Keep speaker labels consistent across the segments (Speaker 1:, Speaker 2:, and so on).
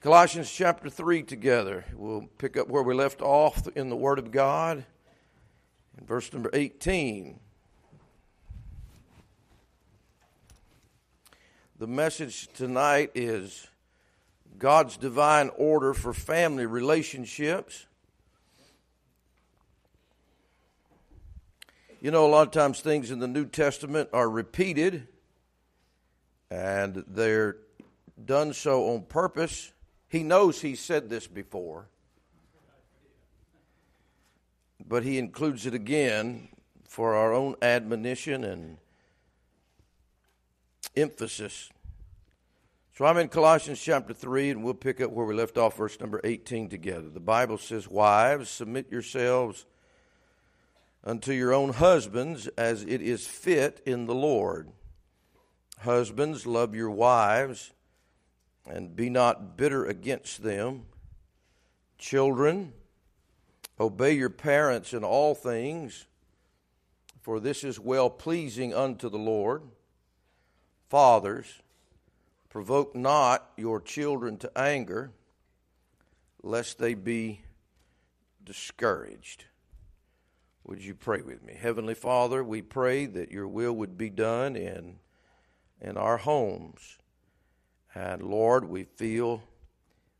Speaker 1: Colossians chapter 3 together. We'll pick up where we left off in the Word of God in verse number 18. The message tonight is God's divine order for family relationships. You know, a lot of times things in the New Testament are repeated, and they're done so on purpose. He knows he said this before, but he includes it again for our own admonition and emphasis. So I'm in Colossians chapter 3, and we'll pick up where we left off, verse number 18 together. The Bible says, Wives, submit yourselves unto your own husbands as it is fit in the Lord. Husbands, love your wives and be not bitter against them. Children, obey your parents in all things, for this is well pleasing unto the Lord. Fathers, provoke not your children to anger, lest they be discouraged. Would you pray with me? Heavenly Father, we pray that your will would be done in, in our homes. And Lord, we feel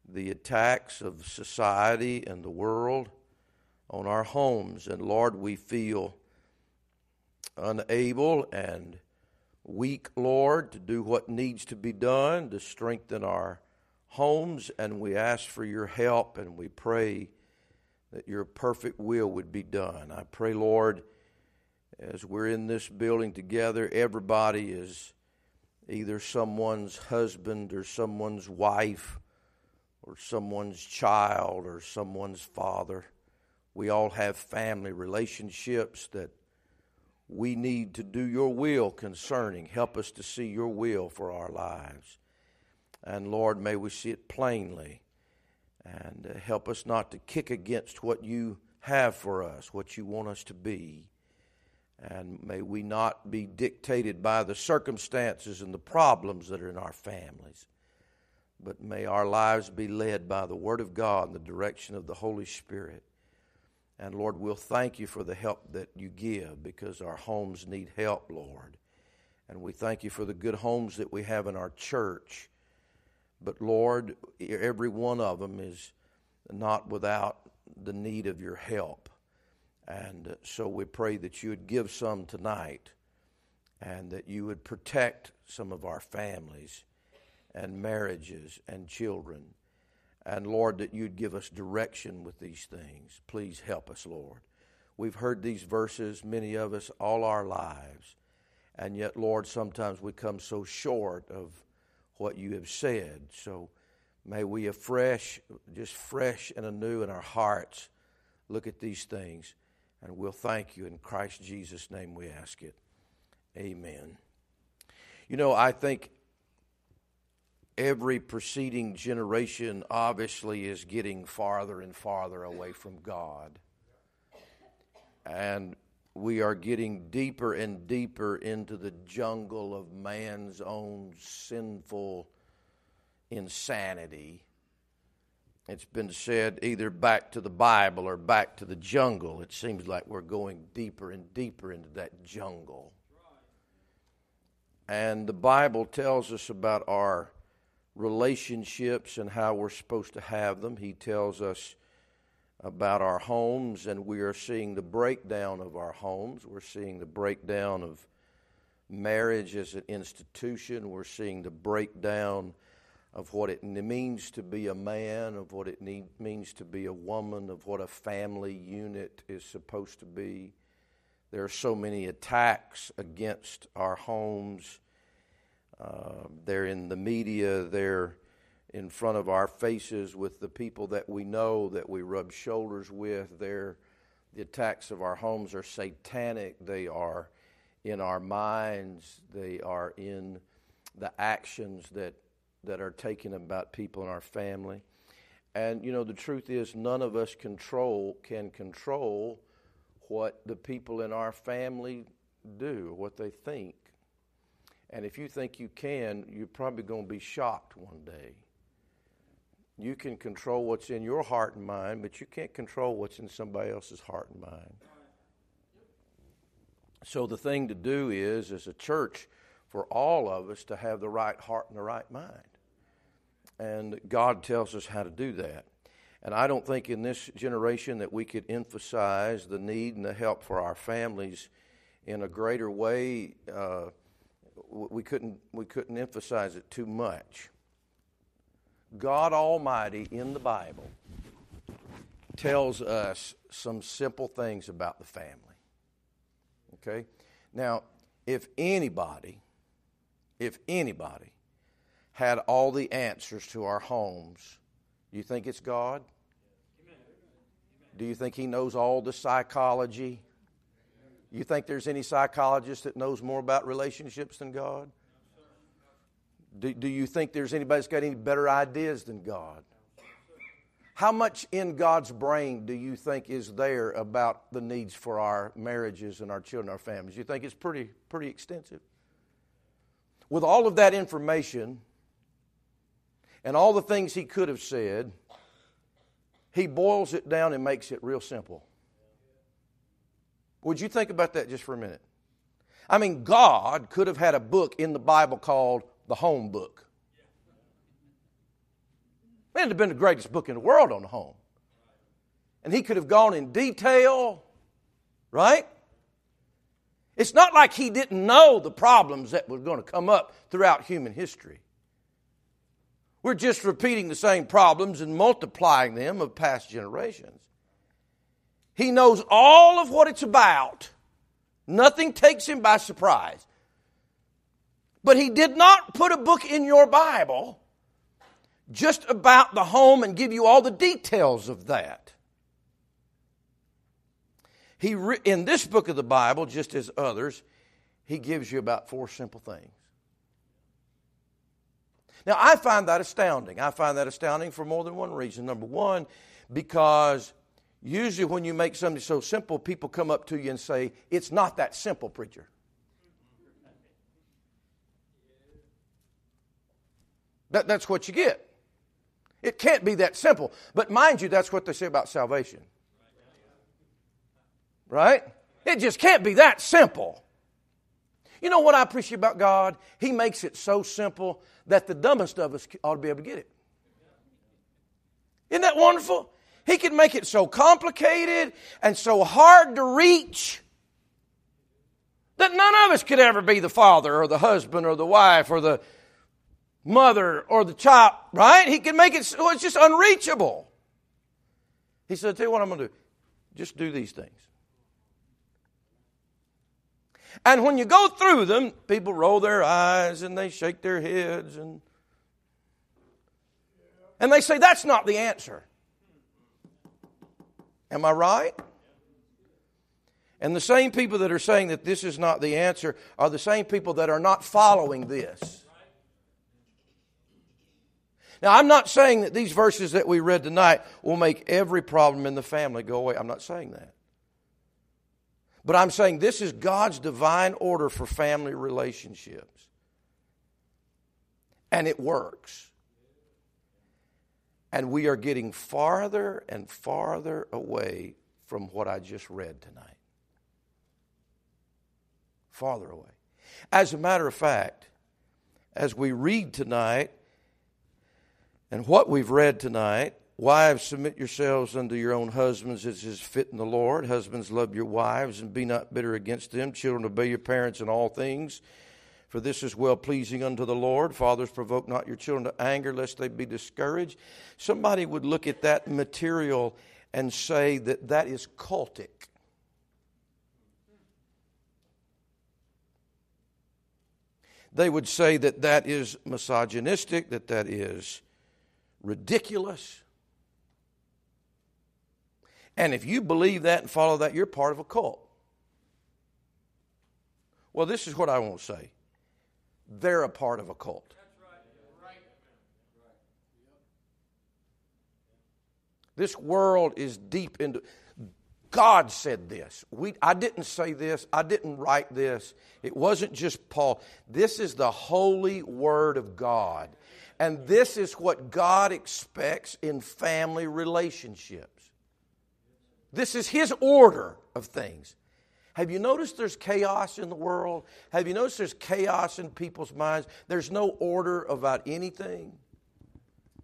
Speaker 1: the attacks of society and the world on our homes. And Lord, we feel unable and weak, Lord, to do what needs to be done to strengthen our homes. And we ask for your help and we pray that your perfect will would be done. I pray, Lord, as we're in this building together, everybody is either someone's husband or someone's wife or someone's child or someone's father. We all have family relationships that we need to do your will concerning. Help us to see your will for our lives. And Lord, may we see it plainly. And uh, help us not to kick against what you have for us, what you want us to be. And may we not be dictated by the circumstances and the problems that are in our families, but may our lives be led by the Word of God and the direction of the Holy Spirit. And Lord, we'll thank you for the help that you give because our homes need help, Lord. And we thank you for the good homes that we have in our church. But Lord, every one of them is not without the need of your help. And uh, so we pray that you would give some tonight and that you would protect some of our families and marriages and children. And Lord, that you'd give us direction with these things. Please help us, Lord. We've heard these verses, many of us, all our lives. And yet, Lord, sometimes we come so short of what you have said. So may we afresh, just fresh and anew in our hearts, look at these things and we'll thank you in Christ Jesus' name we ask it. Amen. You know, I think every preceding generation obviously is getting farther and farther away from God. And we are getting deeper and deeper into the jungle of man's own sinful insanity it's been said either back to the Bible or back to the jungle. It seems like we're going deeper and deeper into that jungle. And the Bible tells us about our relationships and how we're supposed to have them. He tells us about our homes, and we are seeing the breakdown of our homes. We're seeing the breakdown of marriage as an institution. We're seeing the breakdown of what it means to be a man, of what it need, means to be a woman, of what a family unit is supposed to be. There are so many attacks against our homes. Uh, they're in the media, they're in front of our faces with the people that we know, that we rub shoulders with. They're, the attacks of our homes are satanic, they are in our minds, they are in the actions that that are taken about people in our family. And you know, the truth is, none of us control can control what the people in our family do, what they think. And if you think you can, you're probably going to be shocked one day. You can control what's in your heart and mind, but you can't control what's in somebody else's heart and mind. So the thing to do is, as a church, for all of us to have the right heart and the right mind. And God tells us how to do that. And I don't think in this generation that we could emphasize the need and the help for our families in a greater way. Uh, we couldn't we couldn't emphasize it too much. God Almighty in the Bible tells us some simple things about the family. Okay? Now, if anybody, if anybody had all the answers to our homes, you think it's God? Do you think He knows all the psychology? You think there's any psychologist that knows more about relationships than God? Do, do you think there's anybody that's got any better ideas than God? How much in God's brain do you think is there about the needs for our marriages and our children, our families? You think it's pretty, pretty extensive? With all of that information and all the things he could have said, he boils it down and makes it real simple. Would you think about that just for a minute? I mean, God could have had a book in the Bible called the Home Book. It'd have been the greatest book in the world on the home. And he could have gone in detail, right? It's not like he didn't know the problems that were going to come up throughout human history. We're just repeating the same problems and multiplying them of past generations. He knows all of what it's about. Nothing takes him by surprise. But he did not put a book in your Bible just about the home and give you all the details of that. He in this book of the Bible, just as others, he gives you about four simple things. Now, I find that astounding. I find that astounding for more than one reason. Number one, because usually when you make something so simple, people come up to you and say, It's not that simple, preacher. That, that's what you get. It can't be that simple. But mind you, that's what they say about salvation. Right? It just can't be that simple. You know what I appreciate about God? He makes it so simple that the dumbest of us ought to be able to get it. Isn't that wonderful? He can make it so complicated and so hard to reach that none of us could ever be the father or the husband or the wife or the mother or the child, right? He can make it so it's just unreachable. He said, Tell you what I'm going to do. Just do these things. And when you go through them, people roll their eyes and they shake their heads and and they say that's not the answer. Am I right? And the same people that are saying that this is not the answer are the same people that are not following this. Now, I'm not saying that these verses that we read tonight will make every problem in the family go away. I'm not saying that. But I'm saying this is God's divine order for family relationships. And it works. And we are getting farther and farther away from what I just read tonight. Farther away. As a matter of fact, as we read tonight, and what we've read tonight Wives, submit yourselves unto your own husbands as is fit in the Lord. Husbands, love your wives and be not bitter against them. Children, obey your parents in all things, for this is well pleasing unto the Lord. Fathers, provoke not your children to anger, lest they be discouraged. Somebody would look at that material and say that that is cultic. They would say that that is misogynistic, that that is ridiculous. And if you believe that and follow that, you're part of a cult. Well, this is what I won't say. They're a part of a cult. This world is deep into God said this. We, I didn't say this. I didn't write this. It wasn't just Paul. This is the holy word of God. And this is what God expects in family relationships. This is His order of things. Have you noticed there's chaos in the world? Have you noticed there's chaos in people's minds? There's no order about anything.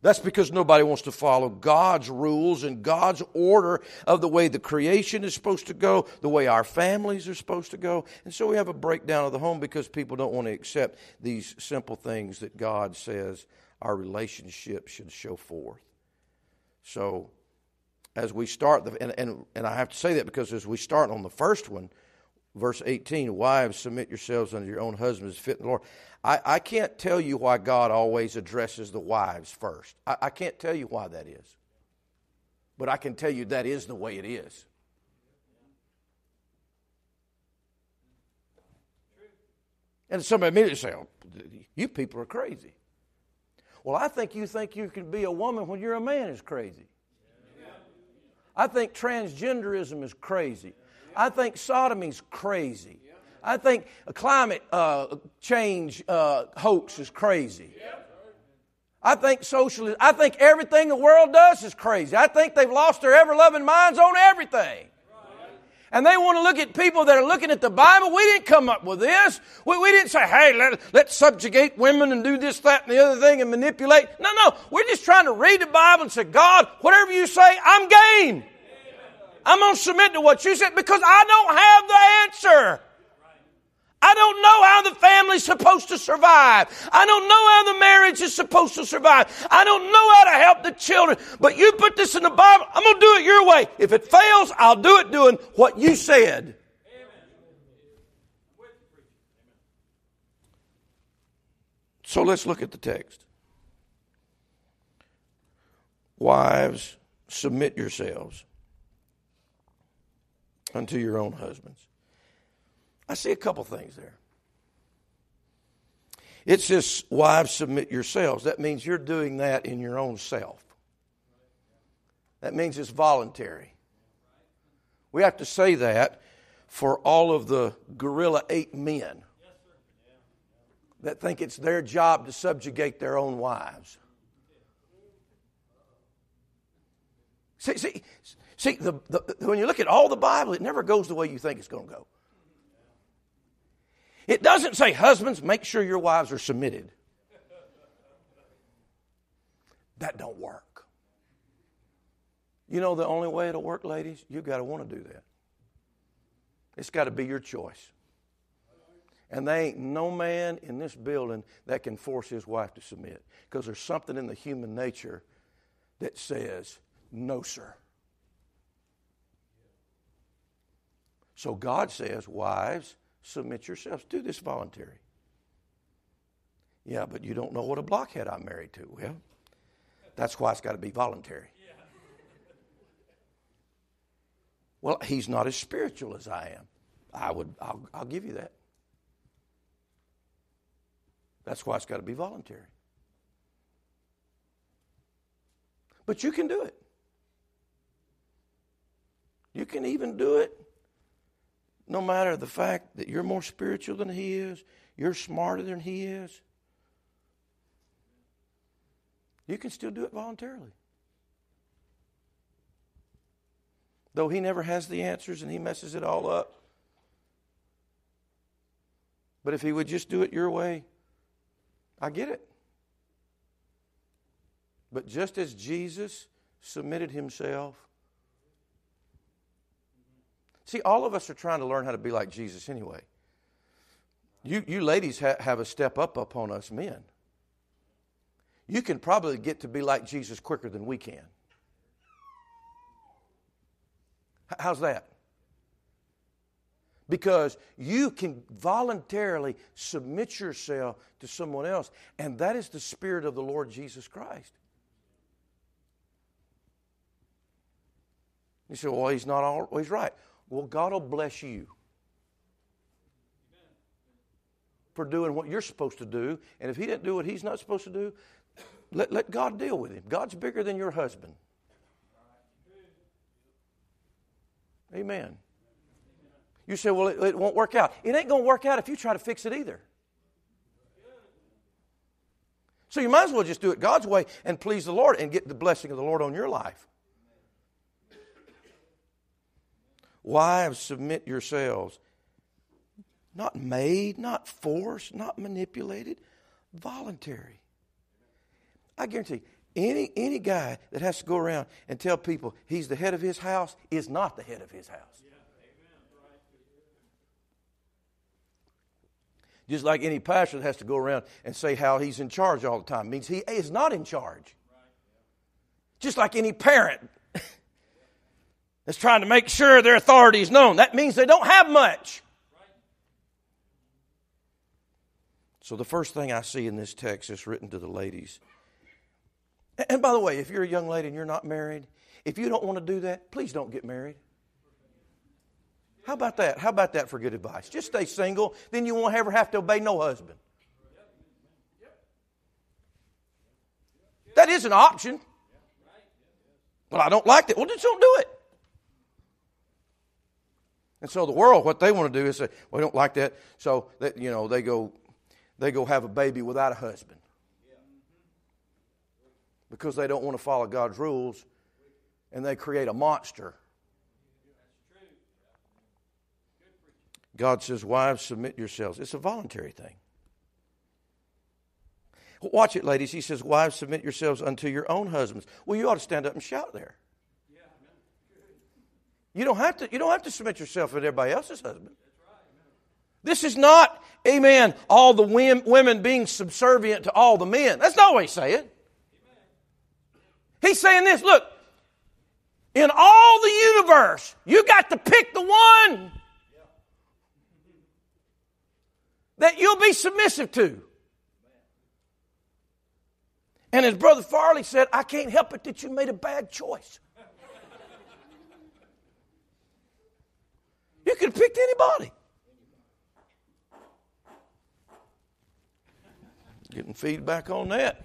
Speaker 1: That's because nobody wants to follow God's rules and God's order of the way the creation is supposed to go, the way our families are supposed to go. And so we have a breakdown of the home because people don't want to accept these simple things that God says our relationship should show forth. So, as we start, the, and, and, and I have to say that because as we start on the first one, verse 18, wives, submit yourselves unto your own husbands, fit in the Lord. I, I can't tell you why God always addresses the wives first. I, I can't tell you why that is. But I can tell you that is the way it is. And somebody immediately say, oh, You people are crazy. Well, I think you think you can be a woman when you're a man is crazy. I think transgenderism is crazy. I think sodomy is crazy. I think climate uh, change uh, hoax is crazy. I think socialism, I think everything the world does is crazy. I think they've lost their ever loving minds on everything. And they want to look at people that are looking at the Bible. We didn't come up with this. We, we didn't say, hey, let, let's subjugate women and do this, that, and the other thing and manipulate. No, no. We're just trying to read the Bible and say, God, whatever you say, I'm game. I'm going to submit to what you said because I don't have the answer. I don't know how the family's supposed to survive. I don't know how the marriage is supposed to survive. I don't know how to help the children. But you put this in the Bible, I'm going to do it your way. If it fails, I'll do it doing what you said. So let's look at the text. Wives, submit yourselves unto your own husbands. I see a couple things there. It says, Wives, submit yourselves. That means you're doing that in your own self. That means it's voluntary. We have to say that for all of the gorilla eight men that think it's their job to subjugate their own wives. See, see, see the, the, when you look at all the Bible, it never goes the way you think it's going to go. It doesn't say, husbands, make sure your wives are submitted. That don't work. You know the only way it'll work, ladies? You've got to want to do that. It's got to be your choice. And there ain't no man in this building that can force his wife to submit because there's something in the human nature that says, no, sir. So God says, wives, submit yourselves. Do this voluntary. Yeah, but you don't know what a blockhead I'm married to. Well, that's why it's got to be voluntary. Well, he's not as spiritual as I am. I would, I'll, I'll give you that. That's why it's got to be voluntary. But you can do it. You can even do it no matter the fact that you're more spiritual than he is, you're smarter than he is, you can still do it voluntarily. Though he never has the answers and he messes it all up. But if he would just do it your way, I get it. But just as Jesus submitted himself See, all of us are trying to learn how to be like Jesus anyway. You, you ladies ha- have a step up upon us men. You can probably get to be like Jesus quicker than we can. How's that? Because you can voluntarily submit yourself to someone else, and that is the Spirit of the Lord Jesus Christ. You say, well, he's not always right. Well, God will bless you for doing what you're supposed to do. And if He didn't do what He's not supposed to do, let, let God deal with Him. God's bigger than your husband. Amen. You say, well, it, it won't work out. It ain't going to work out if you try to fix it either. So you might as well just do it God's way and please the Lord and get the blessing of the Lord on your life. Wives, submit yourselves. Not made, not forced, not manipulated, voluntary. I guarantee any, any guy that has to go around and tell people he's the head of his house is not the head of his house. Just like any pastor that has to go around and say how he's in charge all the time means he is not in charge. Just like any parent that's trying to make sure their authority is known, that means they don't have much. So, the first thing I see in this text is written to the ladies. And by the way, if you're a young lady and you're not married, if you don't want to do that, please don't get married. How about that? How about that for good advice? Just stay single, then you won't ever have to obey no husband. That is an option. Well, I don't like that. Well, just don't do it. And so the world, what they want to do is say, "Well, we don't like that," so that you know they go, they go have a baby without a husband because they don't want to follow God's rules, and they create a monster God says, Wives, submit yourselves. It's a voluntary thing. Watch it, ladies. He says, Wives, submit yourselves unto your own husbands. Well, you ought to stand up and shout there. You don't have to, you don't have to submit yourself to everybody else's husband. This is not, amen, all the women being subservient to all the men. That's not what he's saying. He's saying this look, in all the universe, you got to pick the one that you'll be submissive to. And as Brother Farley said, I can't help it that you made a bad choice. You could have picked anybody. Getting feedback on that.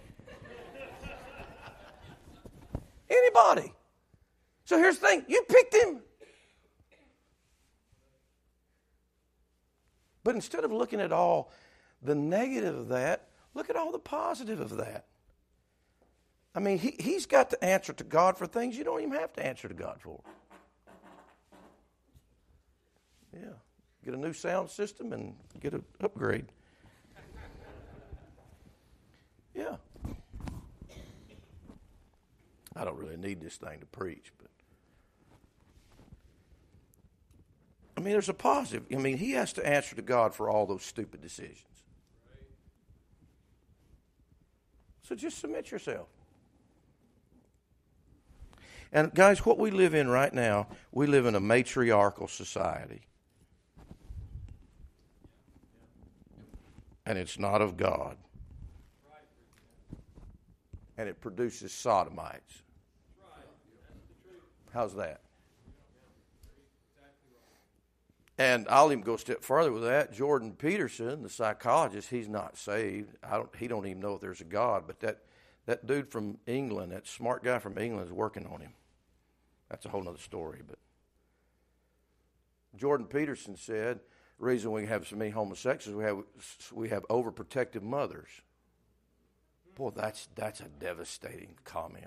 Speaker 1: Anybody. So here's the thing you picked him. But instead of looking at all the negative of that, look at all the positive of that. I mean, he, he's got to answer to God for things you don't even have to answer to God for. Yeah. Get a new sound system and get an upgrade. Yeah. I don't really need this thing to preach, but I mean, there's a positive. I mean, he has to answer to God for all those stupid decisions. So just submit yourself. And guys, what we live in right now, we live in a matriarchal society. And it's not of God. And it produces sodomites. How's that? And I'll even go a step further with that. Jordan Peterson, the psychologist, he's not saved. I don't, he don't even know if there's a God. But that, that dude from England, that smart guy from England, is working on him. That's a whole other story. But Jordan Peterson said, reason we have so many homosexuals, we have we have overprotective mothers. Boy, that's that's a devastating comment.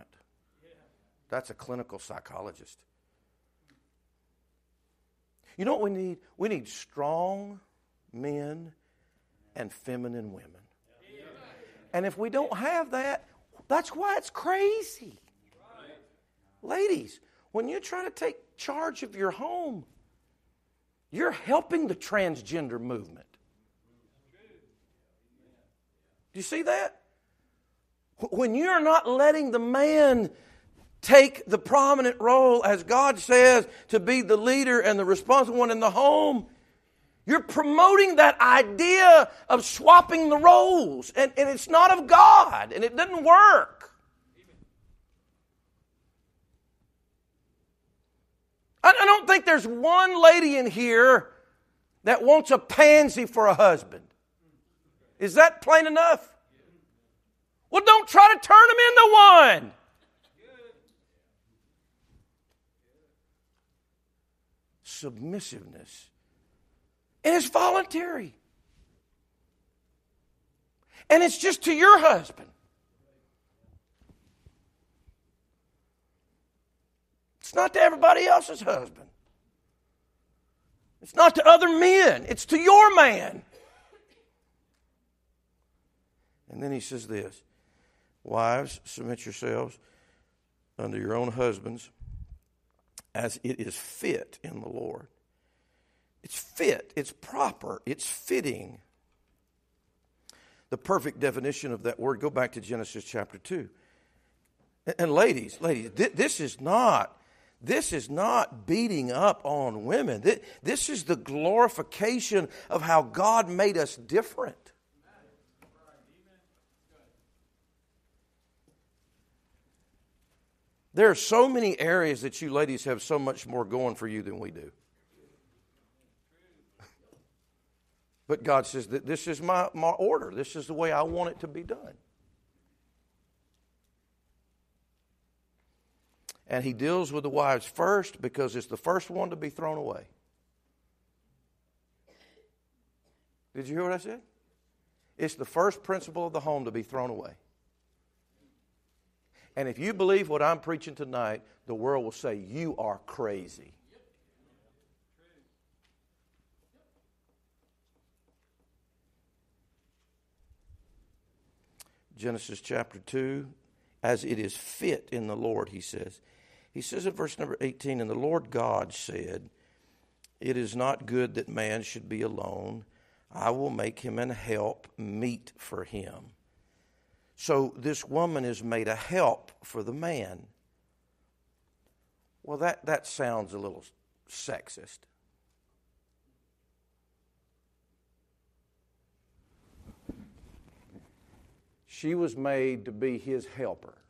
Speaker 1: That's a clinical psychologist. You know what we need? We need strong men and feminine women. And if we don't have that, that's why it's crazy. Ladies, when you try to take charge of your home, you're helping the transgender movement. Do you see that? When you're not letting the man take the prominent role, as God says, to be the leader and the responsible one in the home, you're promoting that idea of swapping the roles. And, and it's not of God, and it doesn't work. I, don't think there's one lady in here that wants a pansy for a husband. Is that plain enough? Well, don't try to turn him into one. submissiveness. And it's voluntary. And it's just to your husband. It's not to everybody else's husband. It's not to other men. It's to your man. And then he says this Wives, submit yourselves unto your own husbands as it is fit in the Lord. It's fit, it's proper, it's fitting. The perfect definition of that word, go back to Genesis chapter 2. And ladies, ladies, this is not this is not beating up on women. This is the glorification of how God made us different. There are so many areas that you ladies have so much more going for you than we do. But God says that this is my, my order. This is the way I want it to be done. And he deals with the wives first because it's the first one to be thrown away. Did you hear what I said? It's the first principle of the home to be thrown away. And if you believe what I'm preaching tonight, the world will say, You are crazy. Genesis chapter 2, as it is fit in the Lord, he says. He says in verse number 18, And the Lord God said, It is not good that man should be alone. I will make him an help meet for him. So this woman is made a help for the man. Well, that, that sounds a little sexist. She was made to be his helper.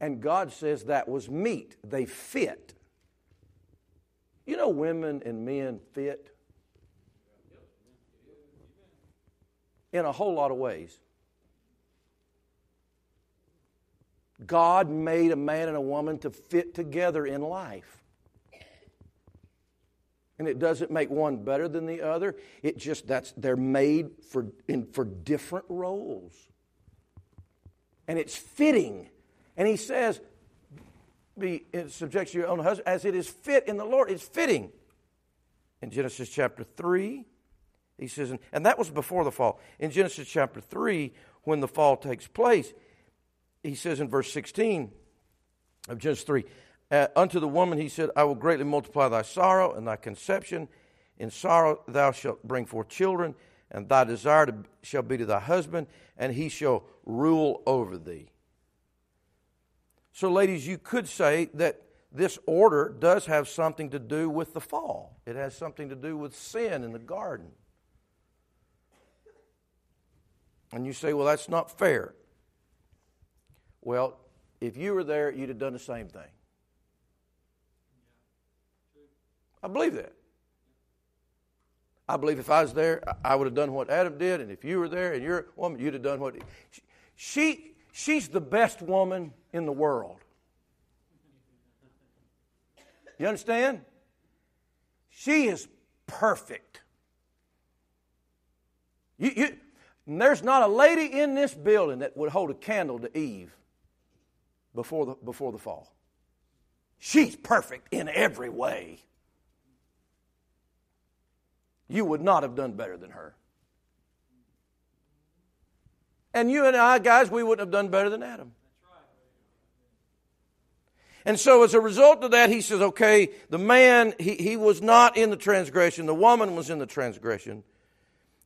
Speaker 1: And God says that was meet. They fit. You know, women and men fit in a whole lot of ways. God made a man and a woman to fit together in life. And it doesn't make one better than the other. It just that's they're made for in for different roles. And it's fitting. And he says, be subject to your own husband as it is fit in the Lord. It's fitting. In Genesis chapter 3, he says, and that was before the fall. In Genesis chapter 3, when the fall takes place, he says in verse 16 of Genesis 3, uh, Unto the woman he said, I will greatly multiply thy sorrow and thy conception. In sorrow thou shalt bring forth children, and thy desire to, shall be to thy husband, and he shall rule over thee. So, ladies, you could say that this order does have something to do with the fall. It has something to do with sin in the garden. And you say, well, that's not fair. Well, if you were there, you'd have done the same thing. I believe that. I believe if I was there, I would have done what Adam did, and if you were there and you're a woman, you'd have done what she she's the best woman in the world. You understand? She is perfect. You, you, there's not a lady in this building that would hold a candle to Eve before the, before the fall. She's perfect in every way. You would not have done better than her. And you and I, guys, we wouldn't have done better than Adam. And so, as a result of that, he says, okay, the man, he, he was not in the transgression, the woman was in the transgression.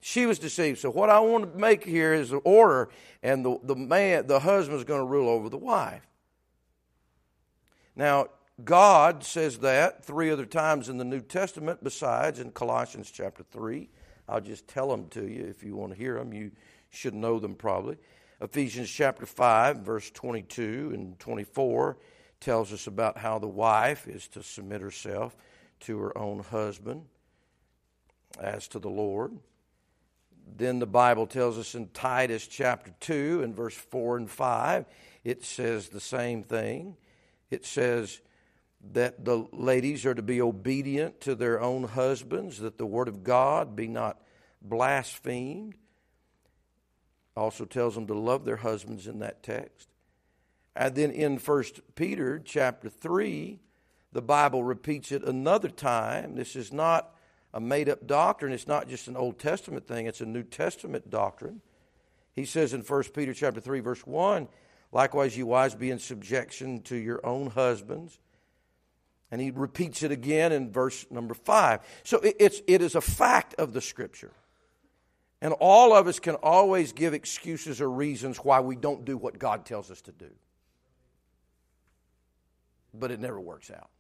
Speaker 1: She was deceived. So, what I want to make here is the order, and the, the man, the husband is going to rule over the wife. Now, God says that three other times in the New Testament, besides in Colossians chapter 3. I'll just tell them to you if you want to hear them. You should know them probably. Ephesians chapter 5, verse 22 and 24 tells us about how the wife is to submit herself to her own husband as to the Lord. Then the Bible tells us in Titus chapter 2 and verse 4 and 5, it says the same thing. It says that the ladies are to be obedient to their own husbands, that the word of God be not blasphemed. Also tells them to love their husbands in that text. And then in 1 Peter chapter 3, the Bible repeats it another time. This is not a made up doctrine, it's not just an Old Testament thing, it's a New Testament doctrine. He says in 1 Peter chapter 3 verse 1, likewise you wives be in subjection to your own husbands. And he repeats it again in verse number 5. So it's it is a fact of the scripture. And all of us can always give excuses or reasons why we don't do what God tells us to do. But it never works out.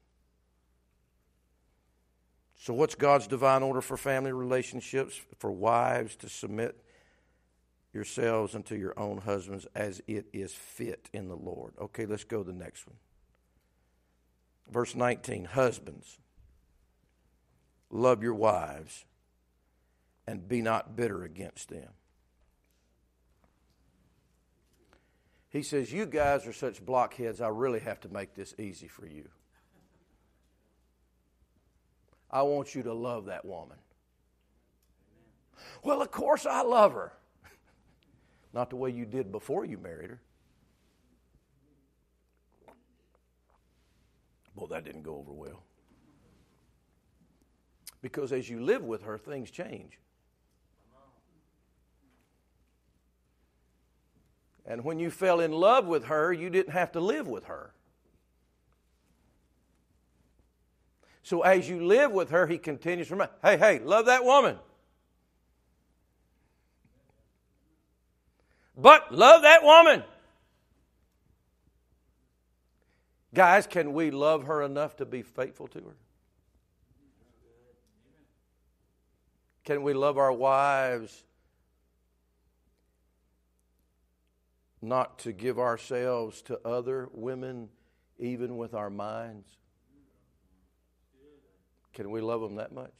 Speaker 1: So, what's God's divine order for family relationships? For wives to submit yourselves unto your own husbands as it is fit in the Lord. Okay, let's go to the next one. Verse 19 Husbands, love your wives and be not bitter against them. He says, You guys are such blockheads, I really have to make this easy for you. I want you to love that woman. Well, of course I love her. Not the way you did before you married her. Well, that didn't go over well. Because as you live with her, things change. And when you fell in love with her, you didn't have to live with her. So as you live with her, he continues to remind, hey, hey, love that woman. But love that woman. Guys, can we love her enough to be faithful to her? Can we love our wives not to give ourselves to other women, even with our minds? Can we love them that much?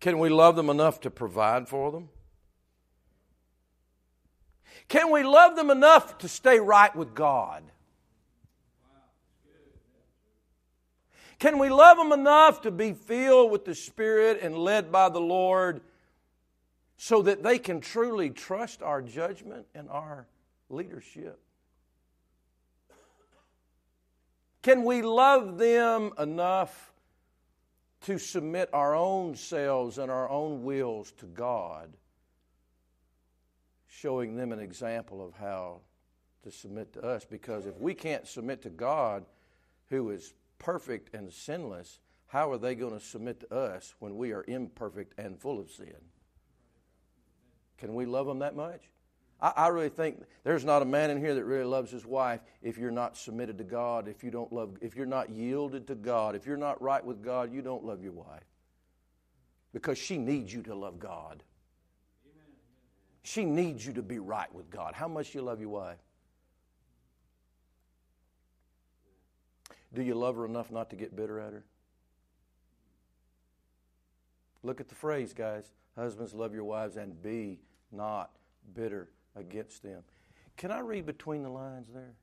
Speaker 1: Can we love them enough to provide for them? Can we love them enough to stay right with God? Can we love them enough to be filled with the Spirit and led by the Lord so that they can truly trust our judgment and our leadership? Can we love them enough to submit our own selves and our own wills to God, showing them an example of how to submit to us? Because if we can't submit to God, who is perfect and sinless, how are they going to submit to us when we are imperfect and full of sin? Can we love them that much? I, I, really think there's not a man in here that really loves his wife if you're not submitted to God, if you don't love, if you're not yielded to God, if you're not right with God, you don't love your wife. Because she needs you to love God. She needs you to be right with God. How much do you love your wife? Do you love her enough not to get bitter at her? Look at the phrase, guys. Husbands, love your wives and be not bitter against them. Can I read between the lines there?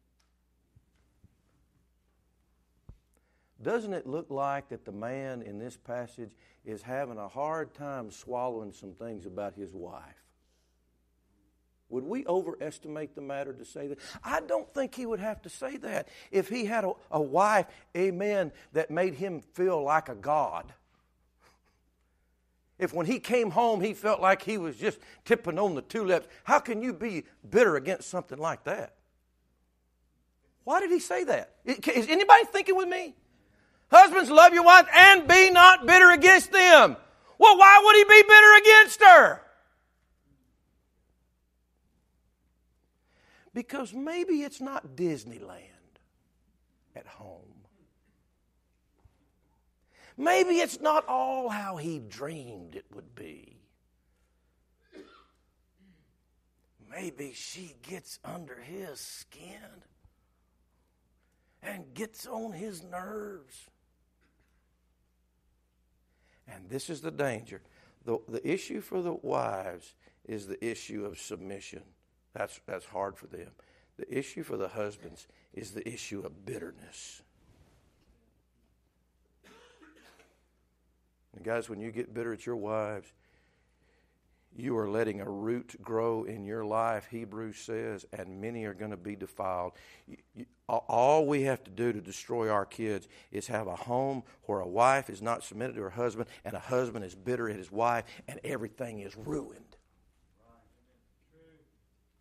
Speaker 1: Doesn't it look like that the man in this passage is having a hard time swallowing some things about his wife? Would we overestimate the matter to say that? I don't think he would have to say that if he had a, a wife, amen, that made him feel like a god. If when he came home he felt like he was just tipping on the tulips, how can you be bitter against something like that? Why did he say that? Is anybody thinking with me? Husbands, love your wives and be not bitter against them. Well, why would he be bitter against her? Because maybe it's not Disneyland at home. Maybe it's not all how he dreamed it would be. Maybe she gets under his skin and gets on his nerves. And this is the danger. The, the issue for the wives is the issue of submission. That's, that's hard for them. The issue for the husbands is the issue of bitterness. And guys, when you get bitter at your wives, you are letting a root grow in your life, Hebrews says, and many are going to be defiled. All we have to do to destroy our kids is have a home where a wife is not submitted to her husband and a husband is bitter at his wife and everything is ruined.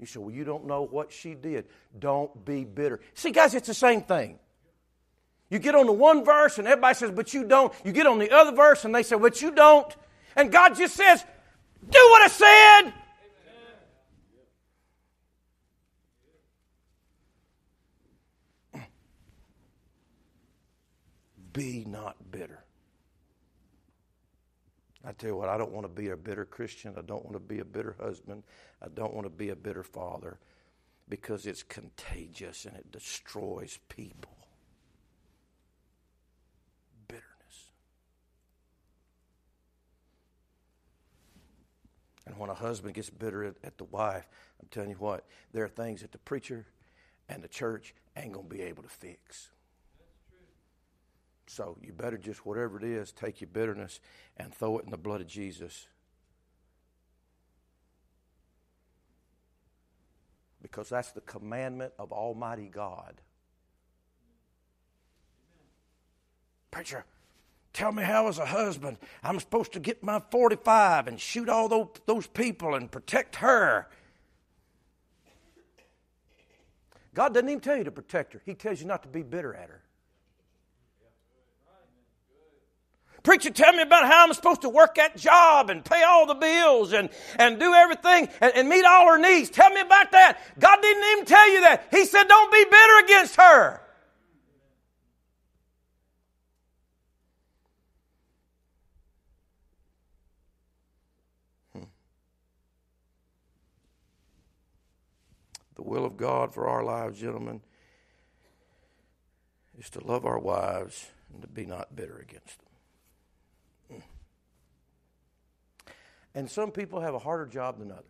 Speaker 1: You say, Well, you don't know what she did. Don't be bitter. See, guys, it's the same thing. You get on the one verse and everybody says, But you don't. You get on the other verse and they say, But you don't. And God just says, do what I said. Be not bitter. I tell you what, I don't want to be a bitter Christian. I don't want to be a bitter husband. I don't want to be a bitter father because it's contagious and it destroys people. And when a husband gets bitter at, at the wife, I'm telling you what, there are things that the preacher and the church ain't going to be able to fix. So you better just, whatever it is, take your bitterness and throw it in the blood of Jesus. Because that's the commandment of Almighty God. Preacher, Tell me how, as a husband, I'm supposed to get my 45 and shoot all those, people and protect her. God doesn't even tell you to protect her, He tells you not to be bitter at her. Preacher, tell me about how I'm supposed to work that job and pay all the bills and, and do everything and, and meet all her needs. Tell me about that. God didn't even tell you that. He said, don't be bitter against her. Will of God for our lives, gentlemen, is to love our wives and to be not bitter against them. And some people have a harder job than others.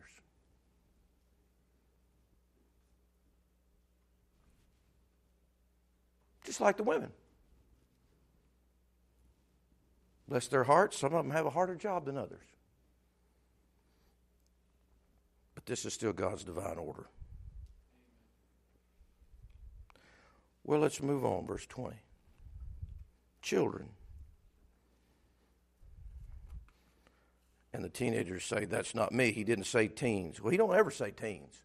Speaker 1: Just like the women. Bless their hearts, some of them have a harder job than others. But this is still God's divine order. Well, let's move on, verse 20. Children. And the teenagers say, That's not me. He didn't say teens. Well, he don't ever say teens.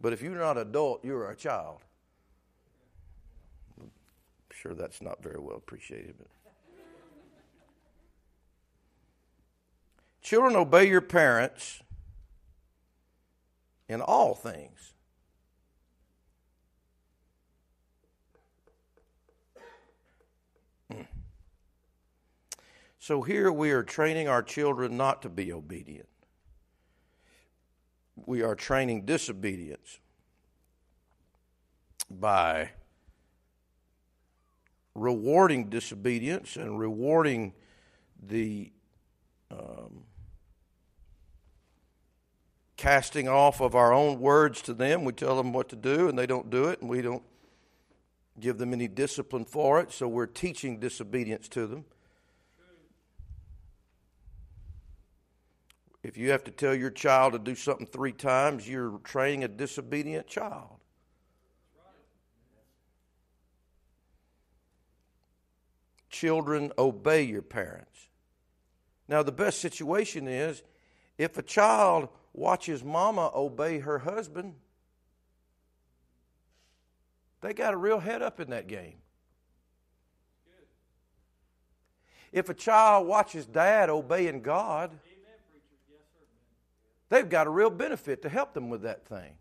Speaker 1: but if you're not an adult, you're a child. I'm sure that's not very well appreciated. But. Children, obey your parents in all things So here we are training our children not to be obedient. We are training disobedience by rewarding disobedience and rewarding the um, casting off of our own words to them. We tell them what to do and they don't do it, and we don't give them any discipline for it, so we're teaching disobedience to them. If you have to tell your child to do something three times, you're training a disobedient child. Children, obey your parents. Now, the best situation is if a child watches mama obey her husband, they got a real head up in that game. If a child watches dad obeying God, they've got a real benefit to help them with that thing.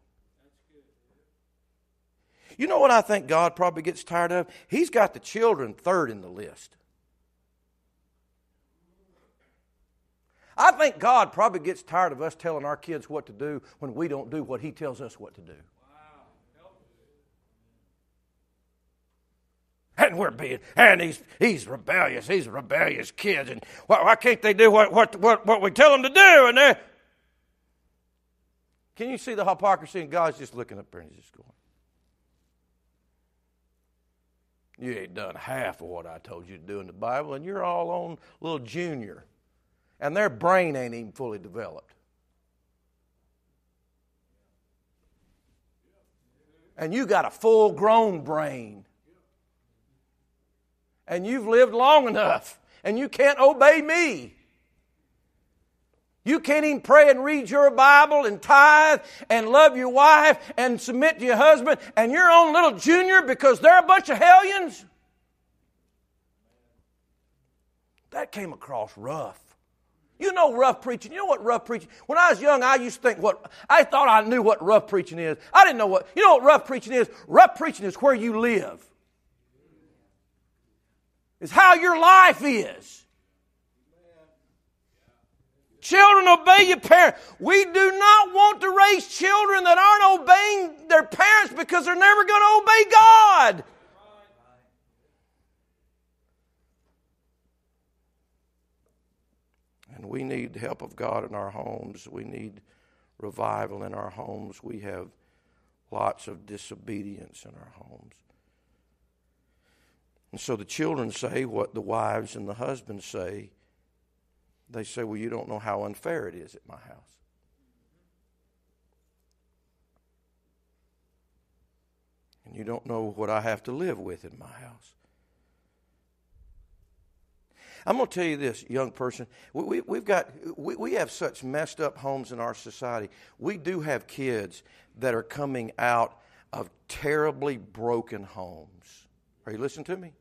Speaker 1: You know what I think God probably gets tired of? He's got the children third in the list. I think God probably gets tired of us telling our kids what to do when we don't do what He tells us what to do. and we're being and he's he's rebellious he's rebellious kid and why, why can't they do what, what, what, what we tell them to do and they can you see the hypocrisy? And God's just looking up there and he's just going, You ain't done half of what I told you to do in the Bible, and you're all on little junior. and their brain ain't even fully developed. And you got a full grown brain. And you've lived long enough, and you can't obey me. You can't even pray and read your Bible and tithe and love your wife and submit to your husband and your own little junior because they're a bunch of hellions. That came across rough. You know rough preaching. You know what rough preaching? When I was young, I used to think what I thought I knew what rough preaching is. I didn't know what. You know what rough preaching is? Rough preaching is where you live. It's how your life is. Children, obey your parents. We do not want to raise children that aren't obeying their parents because they're never going to obey God. And we need the help of God in our homes. We need revival in our homes. We have lots of disobedience in our homes. And so the children say what the wives and the husbands say they say, Well, you don't know how unfair it is at my house. And you don't know what I have to live with in my house. I'm going to tell you this, young person. We, we, have got, we, we have such messed up homes in our society. We do have kids that are coming out of terribly broken homes. Are you listening to me?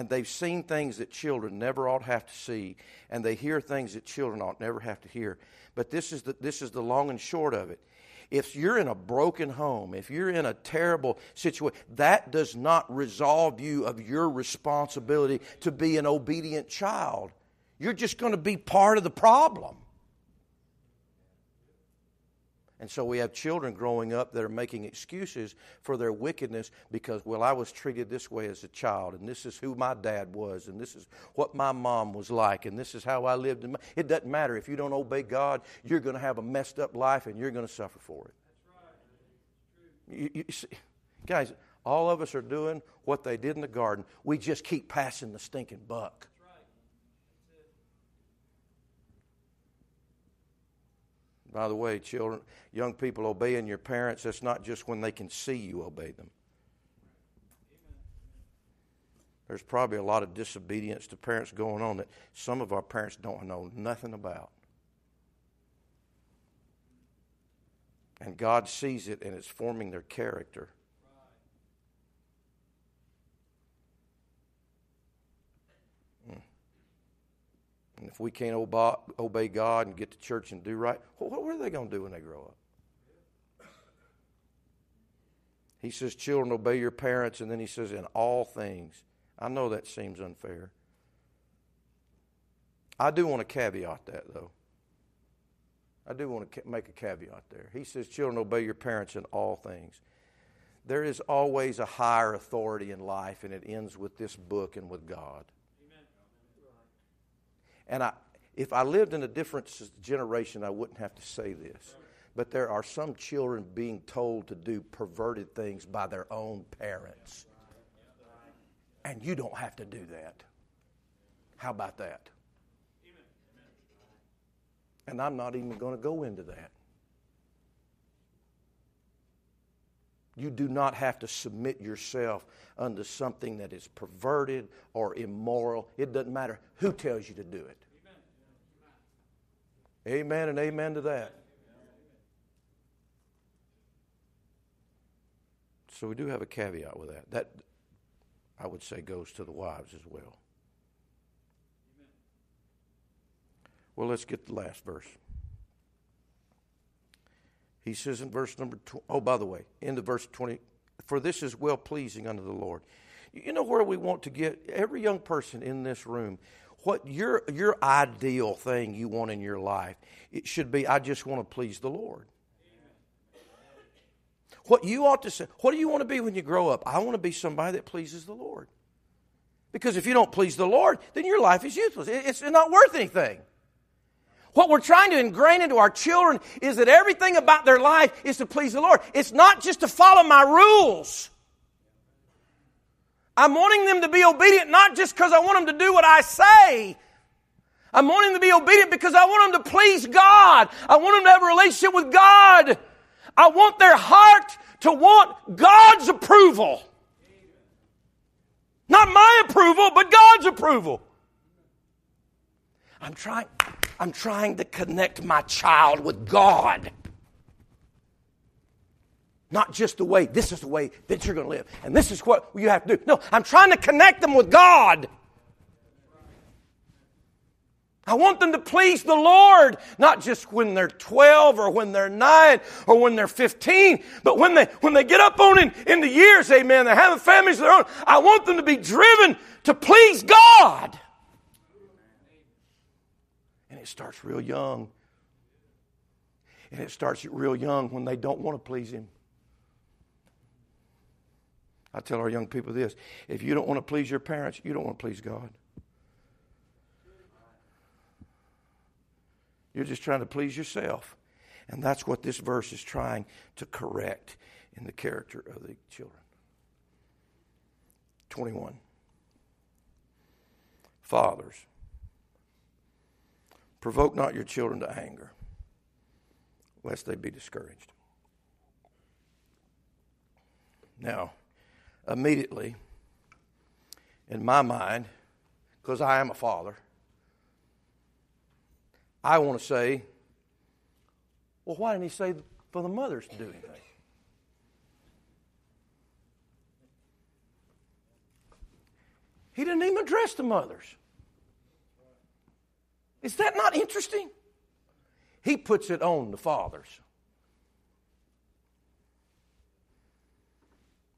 Speaker 1: And they've seen things that children never ought to have to see, and they hear things that children ought never have to hear. But this is the, this is the long and short of it. If you're in a broken home, if you're in a terrible situation, that does not resolve you of your responsibility to be an obedient child. You're just going to be part of the problem. And so we have children growing up that are making excuses for their wickedness because, well, I was treated this way as a child, and this is who my dad was, and this is what my mom was like, and this is how I lived. It doesn't matter. If you don't obey God, you're going to have a messed up life and you're going to suffer for it. You, you see, guys, all of us are doing what they did in the garden. We just keep passing the stinking buck. By the way, children, young people obeying your parents, that's not just when they can see you obey them. There's probably a lot of disobedience to parents going on that some of our parents don't know nothing about. And God sees it and it's forming their character. If we can't obey God and get to church and do right, what are they going to do when they grow up? He says, Children, obey your parents. And then he says, In all things. I know that seems unfair. I do want to caveat that, though. I do want to make a caveat there. He says, Children, obey your parents in all things. There is always a higher authority in life, and it ends with this book and with God. And I, if I lived in a different generation, I wouldn't have to say this. But there are some children being told to do perverted things by their own parents. And you don't have to do that. How about that? And I'm not even going to go into that. You do not have to submit yourself unto something that is perverted or immoral. It doesn't matter who tells you to do it. Amen and amen to that. So we do have a caveat with that. That, I would say, goes to the wives as well. Well, let's get the last verse. He says in verse number, tw- oh, by the way, in the verse 20, for this is well pleasing unto the Lord. You know where we want to get every young person in this room, what your, your ideal thing you want in your life, it should be, I just want to please the Lord. What you ought to say, what do you want to be when you grow up? I want to be somebody that pleases the Lord. Because if you don't please the Lord, then your life is useless. It's not worth anything. What we're trying to ingrain into our children is that everything about their life is to please the Lord. It's not just to follow my rules. I'm wanting them to be obedient not just because I want them to do what I say. I'm wanting them to be obedient because I want them to please God. I want them to have a relationship with God. I want their heart to want God's approval. Not my approval, but God's approval. I'm trying, I'm trying to connect my child with God. Not just the way, this is the way that you're going to live, and this is what you have to do. No, I'm trying to connect them with God. I want them to please the Lord, not just when they're 12 or when they're 9 or when they're 15, but when they, when they get up on in, in the years, amen, they're having families of their own. I want them to be driven to please God. It starts real young. And it starts real young when they don't want to please Him. I tell our young people this if you don't want to please your parents, you don't want to please God. You're just trying to please yourself. And that's what this verse is trying to correct in the character of the children. 21. Fathers, provoke not your children to anger, lest they be discouraged. Now, immediately, in my mind, because I am a father, I want to say, well, why didn't he say for the mothers to do anything? He didn't even address the mothers. Is that not interesting? He puts it on the fathers.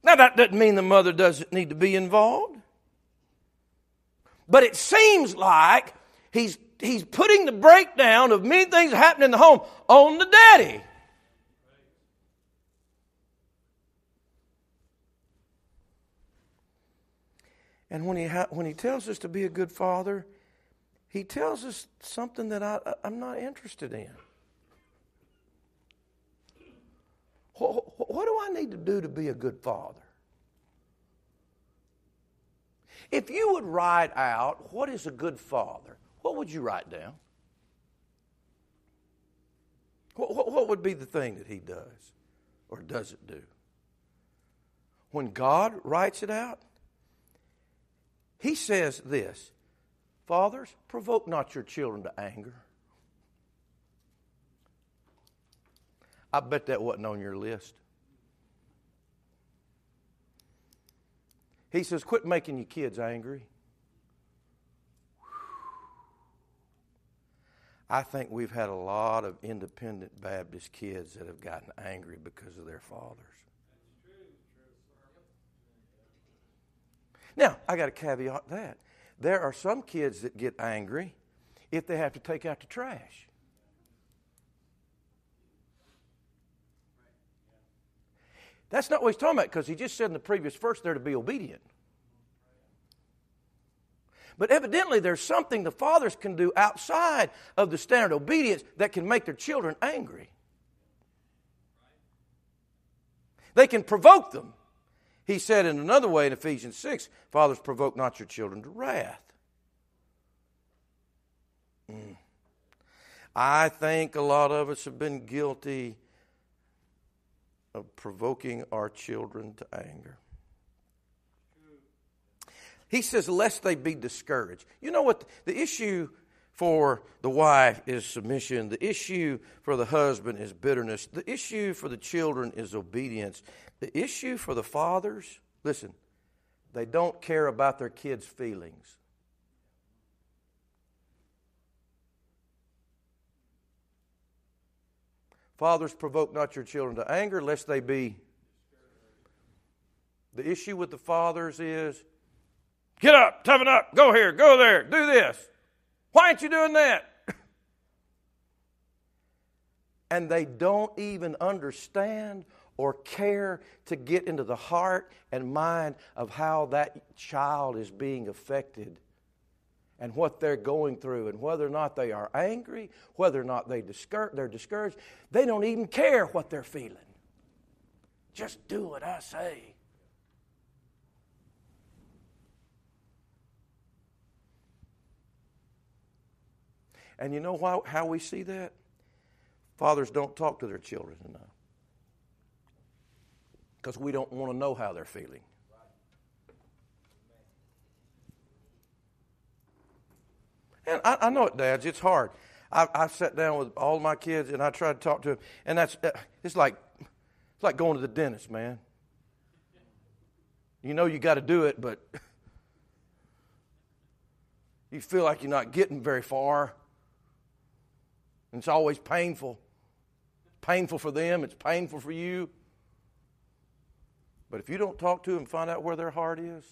Speaker 1: Now, that doesn't mean the mother doesn't need to be involved. But it seems like he's he's putting the breakdown of many things happening in the home on the daddy. And when he, ha- when he tells us to be a good father, he tells us something that I, I'm not interested in. What, do I need to do to be a good father? If you would write out what is a good father, what would you write down? What, what would be the thing that he does or doesn't do? When God writes it out, he says this Fathers, provoke not your children to anger. I bet that wasn't on your list. He says, Quit making your kids angry. I think we've had a lot of independent Baptist kids that have gotten angry because of their fathers. Now, I got to caveat that. There are some kids that get angry if they have to take out the trash. That's not what he's talking about because he just said in the previous verse they're to be obedient. But evidently, there's something the fathers can do outside of the standard obedience that can make their children angry. They can provoke them. He said in another way in Ephesians 6 Fathers, provoke not your children to wrath. Mm. I think a lot of us have been guilty of provoking our children to anger. He says, lest they be discouraged. You know what? The issue for the wife is submission. The issue for the husband is bitterness. The issue for the children is obedience. The issue for the fathers, listen, they don't care about their kids' feelings. Fathers, provoke not your children to anger, lest they be. The issue with the fathers is Get up, toughen up, go here, go there, do this. Why aren't you doing that? and they don't even understand or care to get into the heart and mind of how that child is being affected and what they're going through and whether or not they are angry, whether or not they discour- they're discouraged. They don't even care what they're feeling. Just do what I say. And you know why, how we see that? Fathers don't talk to their children enough. Because we don't want to know how they're feeling. And I, I know it, dads. It's hard. I, I sat down with all my kids and I tried to talk to them, and that's uh, it's like it's like going to the dentist, man. You know you got to do it, but you feel like you're not getting very far. And it's always painful. Painful for them, it's painful for you. But if you don't talk to them find out where their heart is,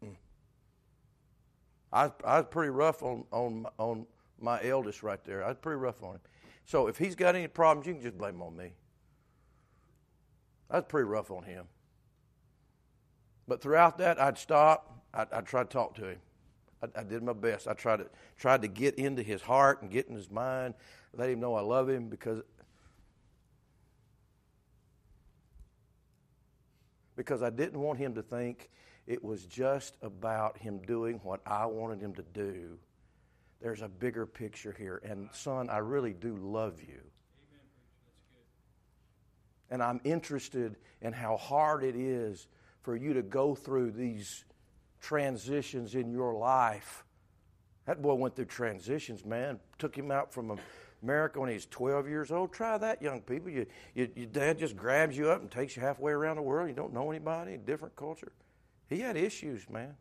Speaker 1: hmm. I, I was pretty rough on, on, on my eldest right there. I was pretty rough on him. So if he's got any problems, you can just blame on me. I was pretty rough on him. But throughout that, I'd stop. I'd, I'd try to talk to him. I, I, did my best. I tried to tried to get into his heart and get in his mind, let him know I love him because because I didn't want him to think it was just about him doing what I wanted him to do. There's a bigger picture here. And, son, I really do love you. And I'm interested in how hard it is for you to go through these transitions in your life. That boy went through transitions, man. Took him out from America when he's 12 years old. Try that, young people. You, you, your dad just grabs you up and takes you halfway around the world. You don't know anybody, different culture. He had issues, man.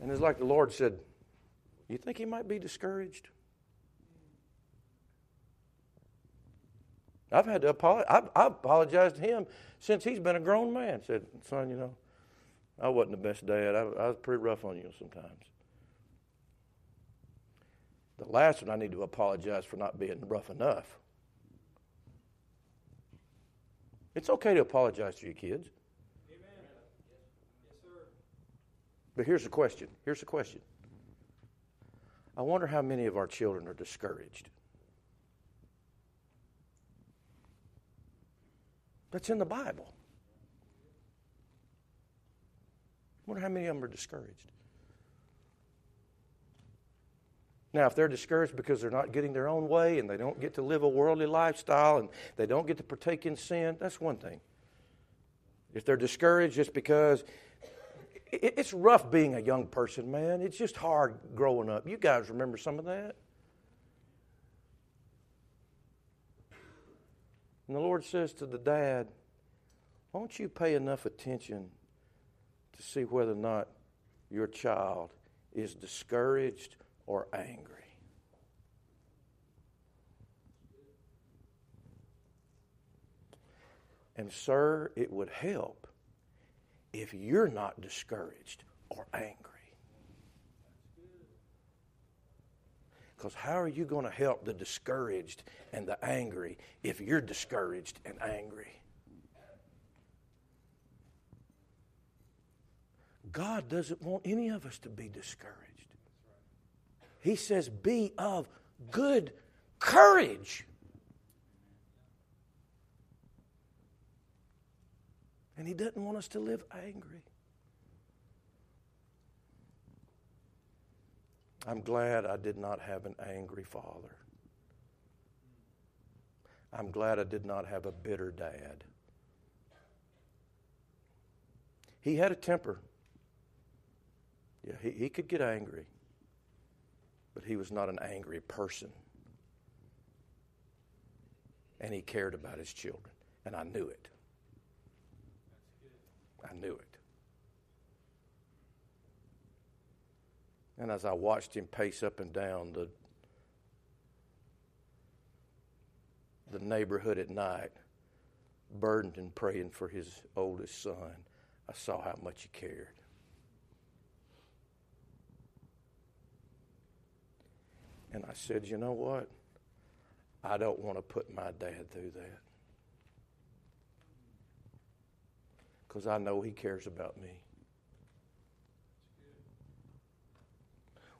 Speaker 1: And it's like the Lord said, You think he might be discouraged? I've had to apologize. I've, I've apologized to him since he's been a grown man. Said, son, you know, I wasn't the best dad. I, I was pretty rough on you sometimes. The last one, I need to apologize for not being rough enough. It's okay to apologize to your kids. Amen. Yes, sir. But here's the question. Here's the question. I wonder how many of our children are discouraged. That's in the Bible. I wonder how many of them are discouraged. Now, if they're discouraged because they're not getting their own way and they don't get to live a worldly lifestyle and they don't get to partake in sin, that's one thing. If they're discouraged just because it's rough being a young person, man. It's just hard growing up. You guys remember some of that? And the Lord says to the dad, Won't you pay enough attention to see whether or not your child is discouraged or angry. And, sir, it would help if you're not discouraged or angry. Because how are you going to help the discouraged and the angry if you're discouraged and angry? God doesn't want any of us to be discouraged. He says, Be of good courage. And He doesn't want us to live angry. I'm glad I did not have an angry father. I'm glad I did not have a bitter dad. He had a temper. Yeah, he, he could get angry but he was not an angry person. And he cared about his children. And I knew it. I knew it. And as I watched him pace up and down the, the neighborhood at night, burdened and praying for his oldest son, I saw how much he cared. And I said, You know what? I don't want to put my dad through that. Because I know he cares about me.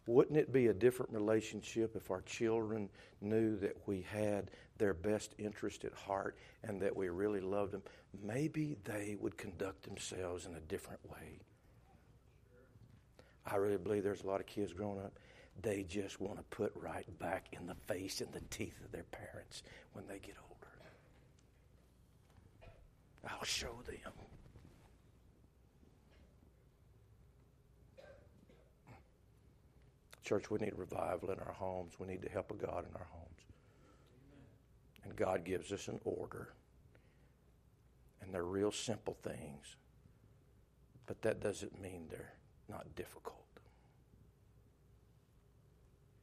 Speaker 1: Wouldn't it be a different relationship if our children knew that we had their best interest at heart and that we really loved them? Maybe they would conduct themselves in a different way. I really believe there's a lot of kids growing up. They just want to put right back in the face and the teeth of their parents when they get older. I'll show them. Church, we need revival in our homes. We need the help of God in our homes. And God gives us an order. And they're real simple things. But that doesn't mean they're not difficult.